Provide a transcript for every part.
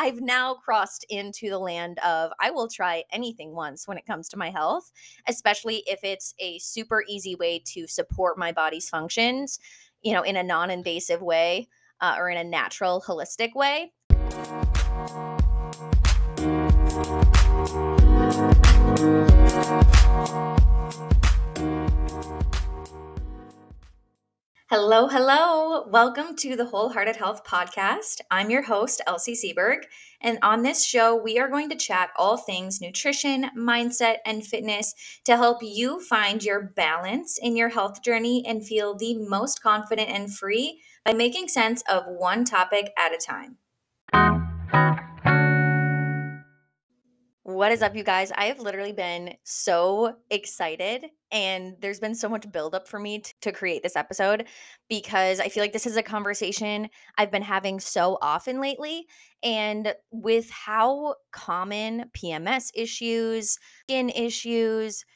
I've now crossed into the land of I will try anything once when it comes to my health, especially if it's a super easy way to support my body's functions, you know, in a non invasive way uh, or in a natural, holistic way. Hello, hello. Welcome to the Wholehearted Health Podcast. I'm your host, Elsie Seberg. And on this show, we are going to chat all things nutrition, mindset, and fitness to help you find your balance in your health journey and feel the most confident and free by making sense of one topic at a time. What is up, you guys? I have literally been so excited, and there's been so much buildup for me t- to create this episode because I feel like this is a conversation I've been having so often lately. And with how common PMS issues, skin issues,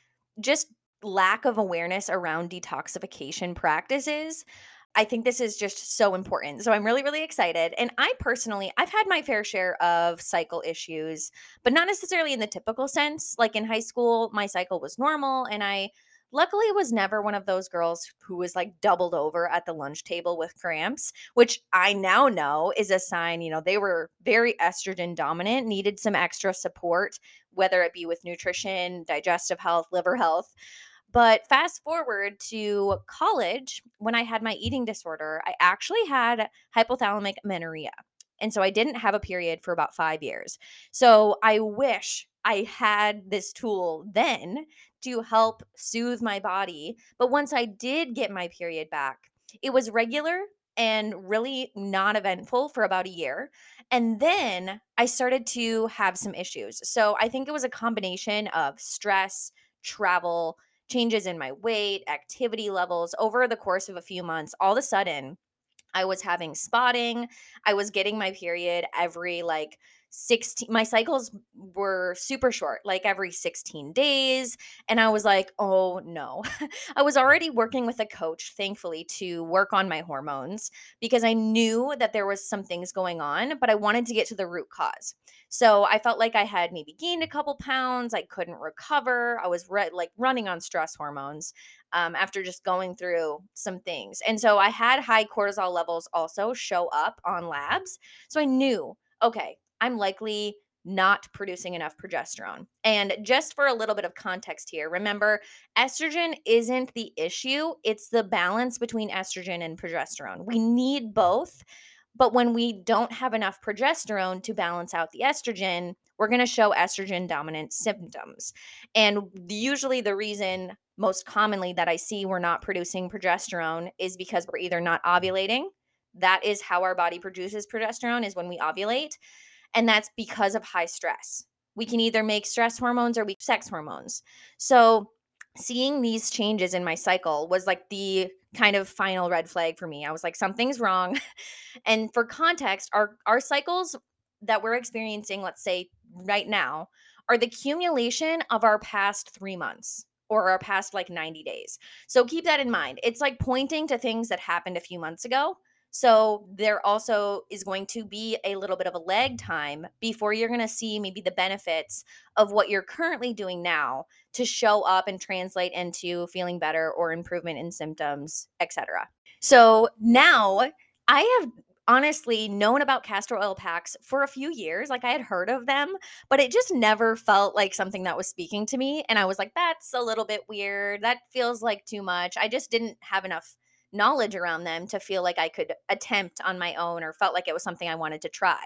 just lack of awareness around detoxification practices, I think this is just so important. So I'm really, really excited. And I personally, I've had my fair share of cycle issues, but not necessarily in the typical sense. Like in high school, my cycle was normal. And I luckily was never one of those girls who was like doubled over at the lunch table with cramps, which I now know is a sign, you know, they were very estrogen dominant, needed some extra support, whether it be with nutrition, digestive health, liver health. But fast forward to college, when I had my eating disorder, I actually had hypothalamic amenorrhea. And so I didn't have a period for about five years. So I wish I had this tool then to help soothe my body. But once I did get my period back, it was regular and really non eventful for about a year. And then I started to have some issues. So I think it was a combination of stress, travel, changes in my weight, activity levels over the course of a few months, all of a sudden, I was having spotting. I was getting my period every like 16 my cycles were super short like every 16 days and i was like oh no. I was already working with a coach thankfully to work on my hormones because i knew that there was some things going on but i wanted to get to the root cause. So i felt like i had maybe gained a couple pounds i couldn't recover i was re- like running on stress hormones um, after just going through some things and so i had high cortisol levels also show up on labs so i knew okay I'm likely not producing enough progesterone. And just for a little bit of context here, remember estrogen isn't the issue, it's the balance between estrogen and progesterone. We need both. But when we don't have enough progesterone to balance out the estrogen, we're going to show estrogen dominant symptoms. And usually, the reason most commonly that I see we're not producing progesterone is because we're either not ovulating. That is how our body produces progesterone, is when we ovulate and that's because of high stress. We can either make stress hormones or we sex hormones. So, seeing these changes in my cycle was like the kind of final red flag for me. I was like something's wrong. and for context, our our cycles that we're experiencing, let's say right now, are the accumulation of our past 3 months or our past like 90 days. So keep that in mind. It's like pointing to things that happened a few months ago so there also is going to be a little bit of a lag time before you're going to see maybe the benefits of what you're currently doing now to show up and translate into feeling better or improvement in symptoms, etc. So now I have honestly known about castor oil packs for a few years. Like I had heard of them, but it just never felt like something that was speaking to me. And I was like, that's a little bit weird. That feels like too much. I just didn't have enough knowledge around them to feel like I could attempt on my own or felt like it was something I wanted to try.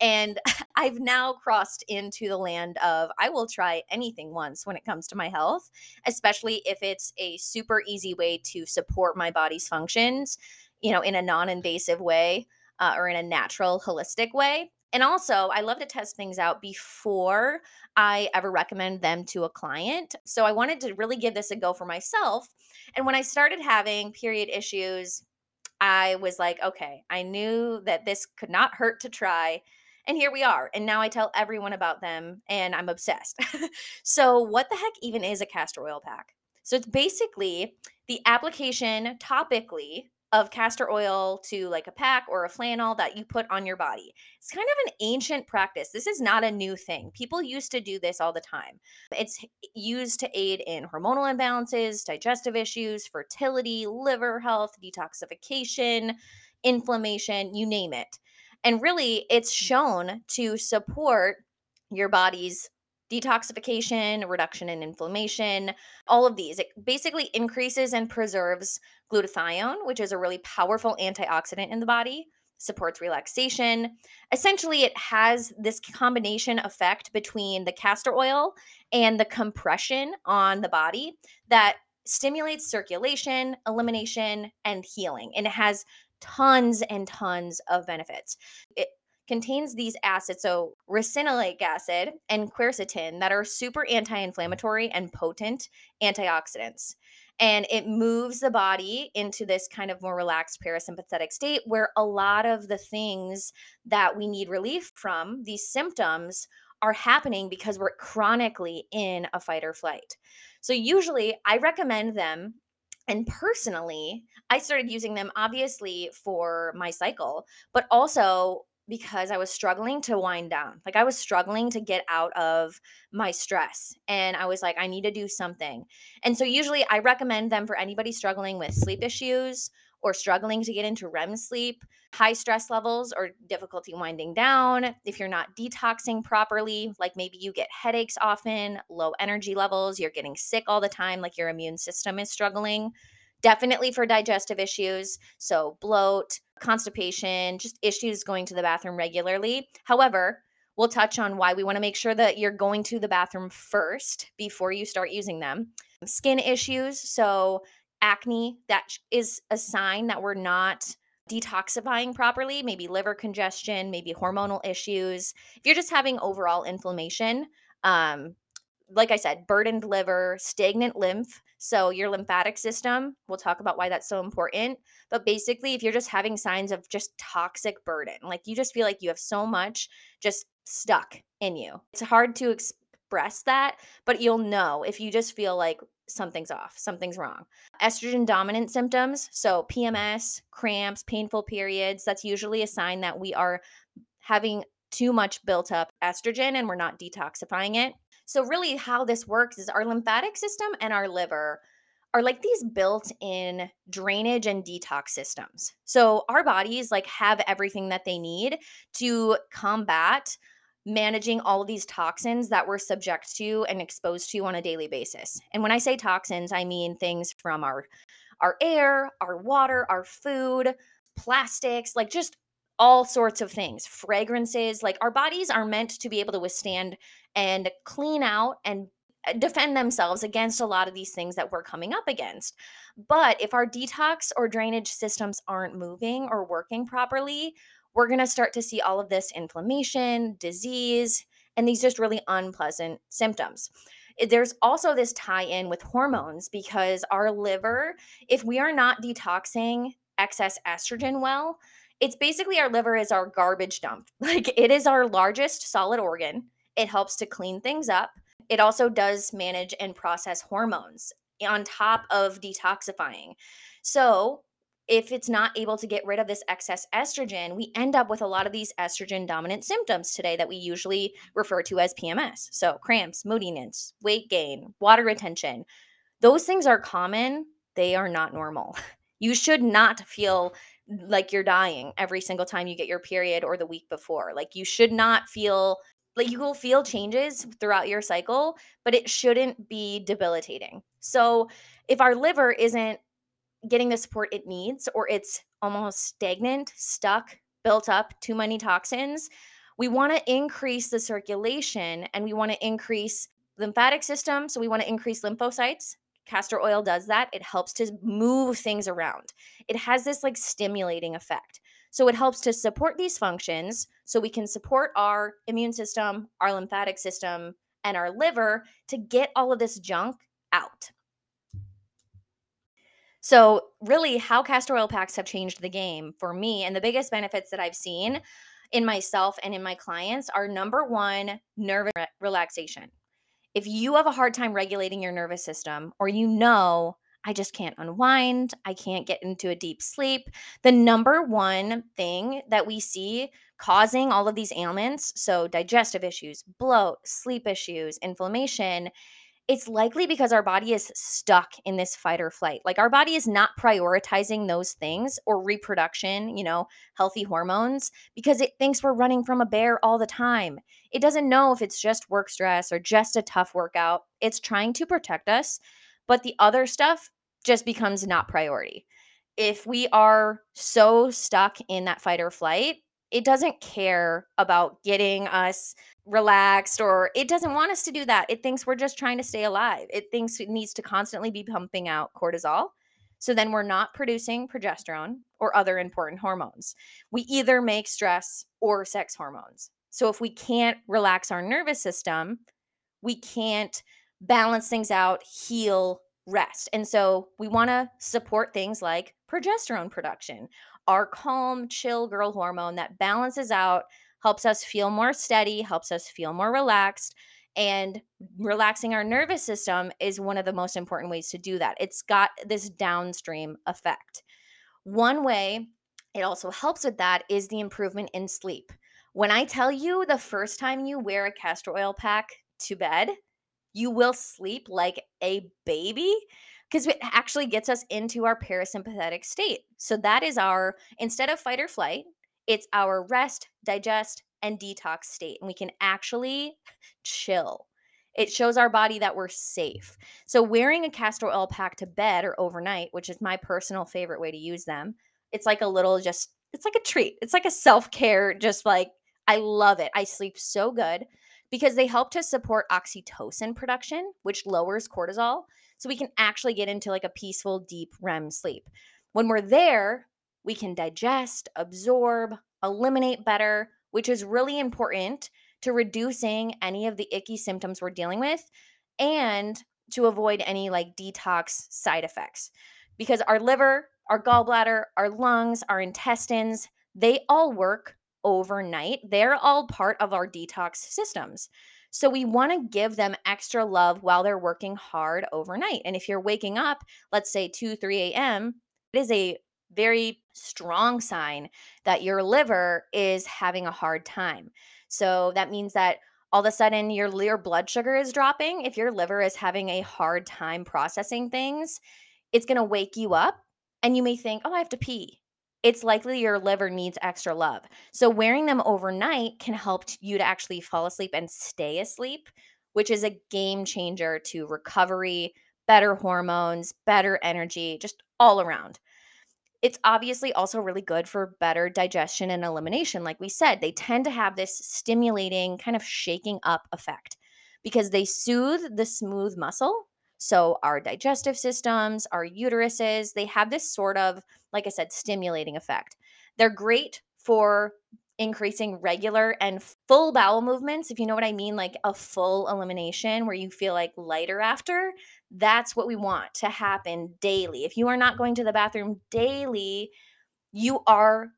And I've now crossed into the land of I will try anything once when it comes to my health, especially if it's a super easy way to support my body's functions, you know, in a non invasive way uh, or in a natural, holistic way. And also, I love to test things out before I ever recommend them to a client. So I wanted to really give this a go for myself. And when I started having period issues, I was like, okay, I knew that this could not hurt to try. And here we are. And now I tell everyone about them and I'm obsessed. so, what the heck even is a castor oil pack? So, it's basically the application topically of castor oil to like a pack or a flannel that you put on your body. It's kind of an ancient practice. This is not a new thing. People used to do this all the time. It's used to aid in hormonal imbalances, digestive issues, fertility, liver health, detoxification, inflammation, you name it. And really, it's shown to support your body's detoxification, reduction in inflammation, all of these. It basically increases and preserves glutathione, which is a really powerful antioxidant in the body, supports relaxation. Essentially, it has this combination effect between the castor oil and the compression on the body that stimulates circulation, elimination, and healing. And it has tons and tons of benefits. It contains these acids, so ricinoleic acid and quercetin, that are super anti inflammatory and potent antioxidants. And it moves the body into this kind of more relaxed parasympathetic state where a lot of the things that we need relief from, these symptoms, are happening because we're chronically in a fight or flight. So, usually, I recommend them and personally, I started using them obviously for my cycle, but also because I was struggling to wind down. Like I was struggling to get out of my stress. And I was like, I need to do something. And so usually I recommend them for anybody struggling with sleep issues or struggling to get into REM sleep, high stress levels, or difficulty winding down. If you're not detoxing properly, like maybe you get headaches often, low energy levels, you're getting sick all the time, like your immune system is struggling definitely for digestive issues. So, bloat, constipation, just issues going to the bathroom regularly. However, we'll touch on why we want to make sure that you're going to the bathroom first before you start using them. Skin issues. So, acne, that is a sign that we're not detoxifying properly, maybe liver congestion, maybe hormonal issues. If you're just having overall inflammation, um, like I said, burdened liver, stagnant lymph. So, your lymphatic system, we'll talk about why that's so important. But basically, if you're just having signs of just toxic burden, like you just feel like you have so much just stuck in you, it's hard to express that, but you'll know if you just feel like something's off, something's wrong. Estrogen dominant symptoms, so PMS, cramps, painful periods, that's usually a sign that we are having too much built up estrogen and we're not detoxifying it. So, really, how this works is our lymphatic system and our liver are like these built in drainage and detox systems. So, our bodies like have everything that they need to combat managing all of these toxins that we're subject to and exposed to on a daily basis. And when I say toxins, I mean things from our our air, our water, our food, plastics, like just all sorts of things, fragrances. Like our bodies are meant to be able to withstand and clean out and uh, defend themselves against a lot of these things that we're coming up against. But if our detox or drainage systems aren't moving or working properly, we're going to start to see all of this inflammation, disease, and these just really unpleasant symptoms. There's also this tie in with hormones because our liver, if we are not detoxing excess estrogen well, it's basically our liver is our garbage dump. Like it is our largest solid organ. It helps to clean things up. It also does manage and process hormones on top of detoxifying. So, if it's not able to get rid of this excess estrogen, we end up with a lot of these estrogen dominant symptoms today that we usually refer to as PMS. So, cramps, moodiness, weight gain, water retention. Those things are common, they are not normal. You should not feel like you're dying every single time you get your period or the week before. Like you should not feel like you will feel changes throughout your cycle, but it shouldn't be debilitating. So if our liver isn't getting the support it needs or it's almost stagnant, stuck, built up too many toxins, we want to increase the circulation and we want to increase lymphatic system, so we want to increase lymphocytes Castor oil does that. It helps to move things around. It has this like stimulating effect. So it helps to support these functions so we can support our immune system, our lymphatic system, and our liver to get all of this junk out. So, really, how castor oil packs have changed the game for me, and the biggest benefits that I've seen in myself and in my clients are number one, nerve relaxation if you have a hard time regulating your nervous system or you know I just can't unwind. I can't get into a deep sleep. The number one thing that we see causing all of these ailments, so digestive issues, bloat, sleep issues, inflammation, it's likely because our body is stuck in this fight or flight. Like our body is not prioritizing those things or reproduction, you know, healthy hormones because it thinks we're running from a bear all the time. It doesn't know if it's just work stress or just a tough workout. It's trying to protect us, but the other stuff just becomes not priority. If we are so stuck in that fight or flight, it doesn't care about getting us relaxed or it doesn't want us to do that. It thinks we're just trying to stay alive. It thinks it needs to constantly be pumping out cortisol. So then we're not producing progesterone or other important hormones. We either make stress or sex hormones. So if we can't relax our nervous system, we can't balance things out, heal, rest. And so we want to support things like progesterone production, our calm, chill girl hormone that balances out helps us feel more steady, helps us feel more relaxed. And relaxing our nervous system is one of the most important ways to do that. It's got this downstream effect. One way it also helps with that is the improvement in sleep. When I tell you the first time you wear a castor oil pack to bed, you will sleep like a baby because it actually gets us into our parasympathetic state. So that is our, instead of fight or flight, it's our rest, digest, and detox state. And we can actually chill. It shows our body that we're safe. So, wearing a castor oil pack to bed or overnight, which is my personal favorite way to use them, it's like a little just, it's like a treat. It's like a self care, just like, I love it. I sleep so good because they help to support oxytocin production, which lowers cortisol. So, we can actually get into like a peaceful, deep REM sleep. When we're there, we can digest, absorb, eliminate better, which is really important to reducing any of the icky symptoms we're dealing with and to avoid any like detox side effects. Because our liver, our gallbladder, our lungs, our intestines, they all work overnight. They're all part of our detox systems. So we want to give them extra love while they're working hard overnight. And if you're waking up, let's say 2, 3 a.m., it is a very strong sign that your liver is having a hard time. So that means that all of a sudden your, your blood sugar is dropping. If your liver is having a hard time processing things, it's going to wake you up and you may think, oh, I have to pee. It's likely your liver needs extra love. So wearing them overnight can help you to actually fall asleep and stay asleep, which is a game changer to recovery, better hormones, better energy, just all around. It's obviously also really good for better digestion and elimination. Like we said, they tend to have this stimulating, kind of shaking up effect because they soothe the smooth muscle. So, our digestive systems, our uteruses, they have this sort of, like I said, stimulating effect. They're great for increasing regular and full bowel movements, if you know what I mean, like a full elimination where you feel like lighter after. That's what we want to happen daily. If you are not going to the bathroom daily, you are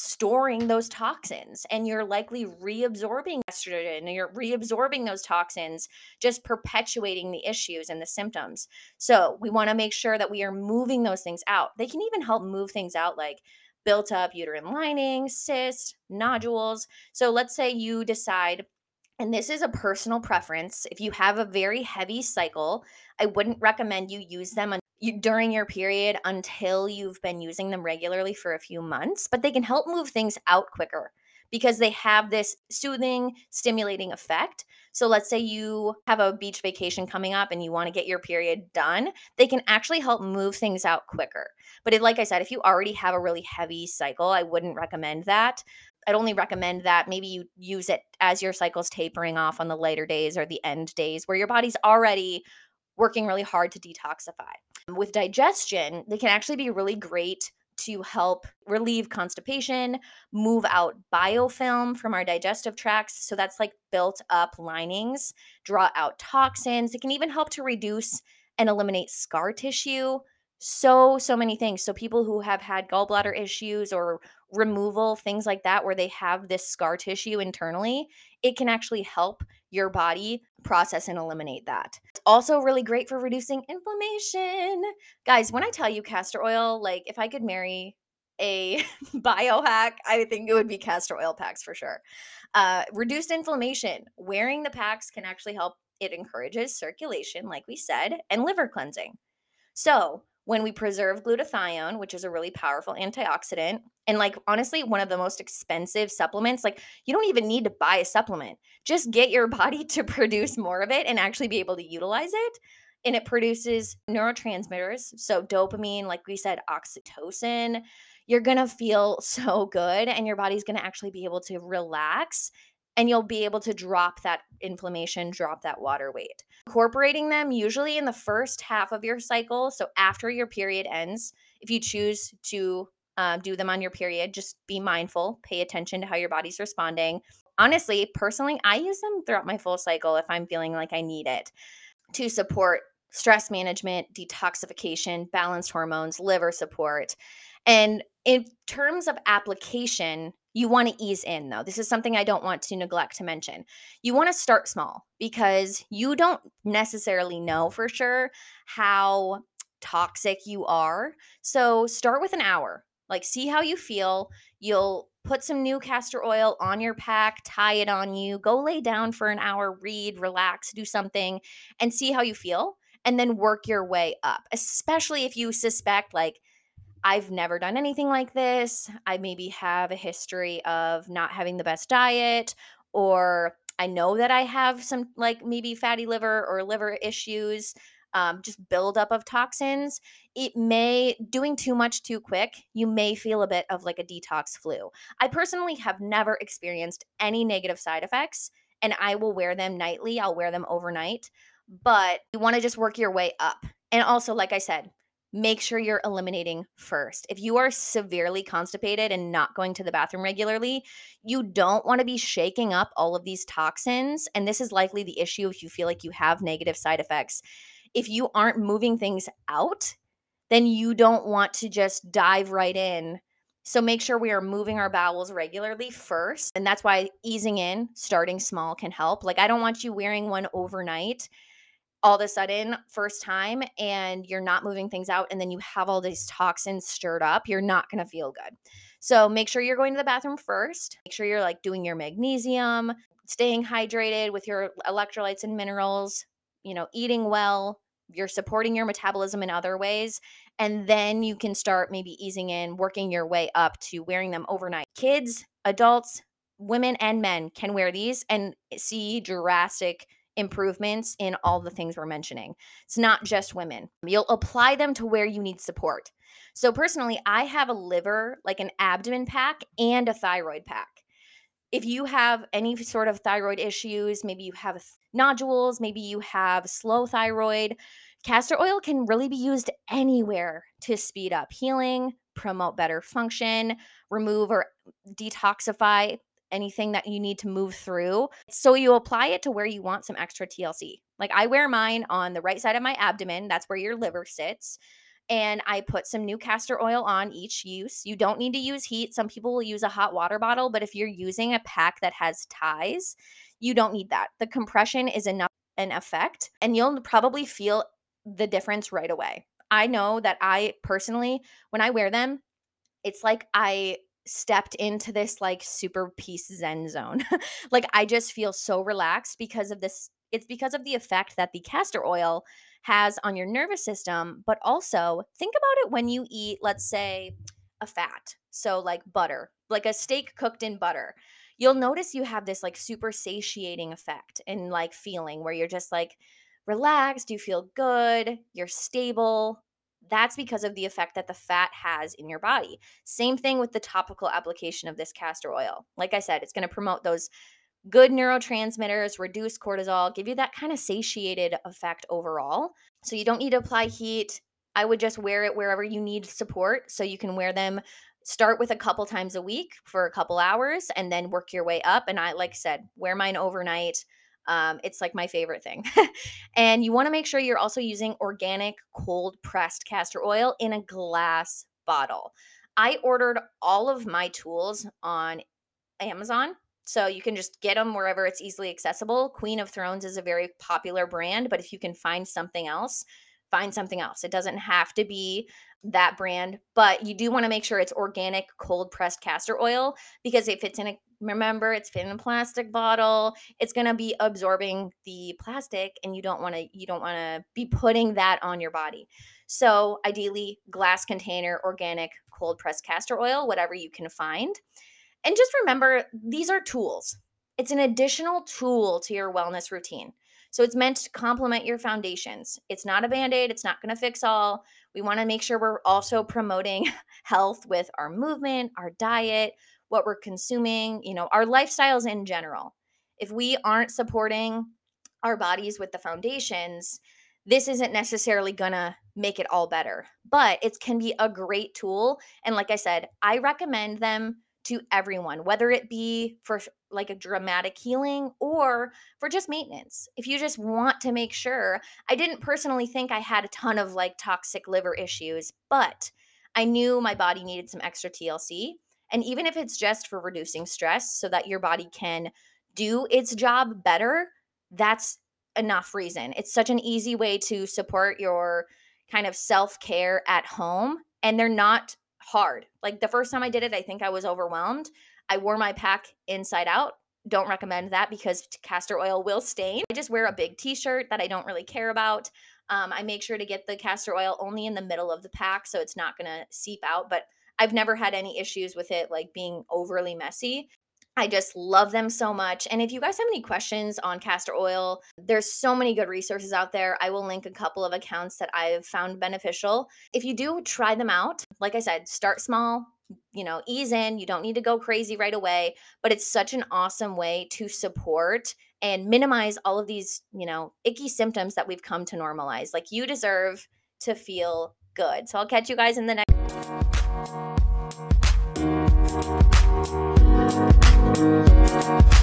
storing those toxins and you're likely reabsorbing estrogen and you're reabsorbing those toxins just perpetuating the issues and the symptoms so we want to make sure that we are moving those things out they can even help move things out like built up uterine lining cysts nodules so let's say you decide and this is a personal preference. If you have a very heavy cycle, I wouldn't recommend you use them you, during your period until you've been using them regularly for a few months, but they can help move things out quicker because they have this soothing, stimulating effect. So, let's say you have a beach vacation coming up and you want to get your period done, they can actually help move things out quicker. But, like I said, if you already have a really heavy cycle, I wouldn't recommend that. I'd only recommend that maybe you use it as your cycle's tapering off on the lighter days or the end days where your body's already working really hard to detoxify. With digestion, they can actually be really great to help relieve constipation, move out biofilm from our digestive tracts. So that's like built up linings, draw out toxins. It can even help to reduce and eliminate scar tissue, so so many things. So people who have had gallbladder issues or removal things like that where they have this scar tissue internally it can actually help your body process and eliminate that. It's also really great for reducing inflammation. Guys when i tell you castor oil like if i could marry a biohack i think it would be castor oil packs for sure. Uh, reduced inflammation wearing the packs can actually help. It encourages circulation like we said and liver cleansing. So when we preserve glutathione, which is a really powerful antioxidant, and like honestly, one of the most expensive supplements, like you don't even need to buy a supplement. Just get your body to produce more of it and actually be able to utilize it. And it produces neurotransmitters. So, dopamine, like we said, oxytocin. You're to feel so good, and your body's to actually be able to relax and you'll be able to drop that inflammation, drop that water weight. Incorporating them usually in the first half of your cycle, so after your period ends, if you choose to uh, do them on your period, just be mindful, pay attention to how your body's responding. Honestly, personally, I use them throughout my full cycle if I'm feeling like I need it to support stress management, detoxification, balanced hormones, liver support. And in terms of application, you want to ease in, though. This is something I don't want to neglect to mention. You want to start small because you don't necessarily know for sure how toxic you are. So start with an hour. Like, see how you feel. You'll put some new castor oil on your pack, tie it on you, go lay down for an hour, read, relax, do something, and see how you feel. And then work your way up, especially if you suspect, like, I've never done anything like this. I maybe have a history of not having the best diet, or I know that I have some, like maybe fatty liver or liver issues, um, just buildup of toxins. It may, doing too much too quick, you may feel a bit of like a detox flu. I personally have never experienced any negative side effects, and I will wear them nightly, I'll wear them overnight. But you want to just work your way up. And also, like I said, make sure you're eliminating first. If you are severely constipated and not going to the bathroom regularly, you don't want to be shaking up all of these toxins. And this is likely the issue if you feel like you have negative side effects. If you aren't moving things out, then you don't want to just dive right in. So make sure we are moving our bowels regularly first. And that's why easing in, starting small can help. Like, I don't want you wearing one overnight all of a sudden first time and you're not moving things out and then you have all these toxins stirred up you're not going to feel good. So make sure you're going to the bathroom first. Make sure you're like doing your magnesium staying hydrated with your electrolytes and minerals you know eating well you're supporting your metabolism in other ways and then you can start maybe easing in working your way up to wearing them overnight. Kids adults women and men can wear these and see drastic improvements in all the things we're mentioning. It's not just women. You'll apply them to where you need support. So, personally, I have a liver, like an abdomen pack, and a thyroid pack. If you have any sort of thyroid issues, maybe you have nodules, maybe you have slow thyroid, castor oil can really be used anywhere to speed up healing, promote better function, remove or detoxify anything that you need to move through. So you apply it to where you want some extra TLC. Like I wear mine on the right side of my abdomen, that's where your liver sits. And I put some new castor oil on each use. You don't need to use heat. Some people will use a hot water bottle, but if you're using a pack that has ties, you don't need that. The compression is enough an effect, and you'll probably feel the difference right away. I know that I personally, when I wear them, it's like I stepped into this like super peace zen zone. like I just feel so relaxed because of this it's because of the effect that the castor oil has on your nervous system, but also think about it when you eat let's say a fat. So like butter, like a steak cooked in butter. You'll notice you have this like super satiating effect and like feeling where you're just like relaxed, you feel good, you're stable, that's because of the effect that the fat has in your body. Same thing with the topical application of this castor oil. Like I said, it's going to promote those good neurotransmitters, reduce cortisol, give you that kind of satiated effect overall. So you don't need to apply heat. I would just wear it wherever you need support. So you can wear them start with a couple times a week for a couple hours and then work your way up and i like I said wear mine overnight Um, it's like my favorite thing. and you want to make sure you're also using organic cold pressed castor oil in a glass bottle. I ordered all of my tools on Amazon. So you can just get them wherever it's easily accessible. Queen of Thrones is a very popular brand, but if you can find something else, find something else. It doesn't have to be that brand, but you do want to make sure it's organic cold pressed castor oil because if it's in a remember it's in a plastic bottle, it's going to be absorbing the plastic and you don't want to you don't want to be putting that on your body. So, ideally glass container organic cold pressed castor oil, whatever you can find. And just remember these are tools. It's an additional tool to your wellness routine. So it's meant to complement your foundations. It's not a band aid, it's not going to fix all. We want to make sure we're also promoting health with our movement, our diet, what we're consuming, you know, our lifestyles in general. If we aren't supporting our bodies with the foundations, this isn't necessarily going to make it all better, but it can be a great tool. And like I said, I recommend them to everyone, whether it be for like a dramatic healing or for just maintenance. If you just want to make sure, I didn't personally think I had a ton of like toxic liver issues, but I knew my body needed some extra TLC. And even if it's just for reducing stress so that your body can do its job better, that's enough reason. It's such an easy way to support your kind of self care at home. And they're not hard. Like the first time I did it, I think I was overwhelmed. I wore my pack inside out. Don't recommend that because castor oil will stain. I just wear a big t shirt that I don't really care about. Um, I make sure to get the castor oil only in the middle of the pack so it's not going to seep out. But I've never had any issues with it like being overly messy. I just love them so much. And if you guys have any questions on castor oil, there's so many good resources out there. I will link a couple of accounts that I've found beneficial. If you do try them out, like I said, start small, you know, ease in. You don't need to go crazy right away, but it's such an awesome way to support and minimize all of these, you know, icky symptoms that we've come to normalize. Like you deserve to feel good. So I'll catch you guys in the next Thank you.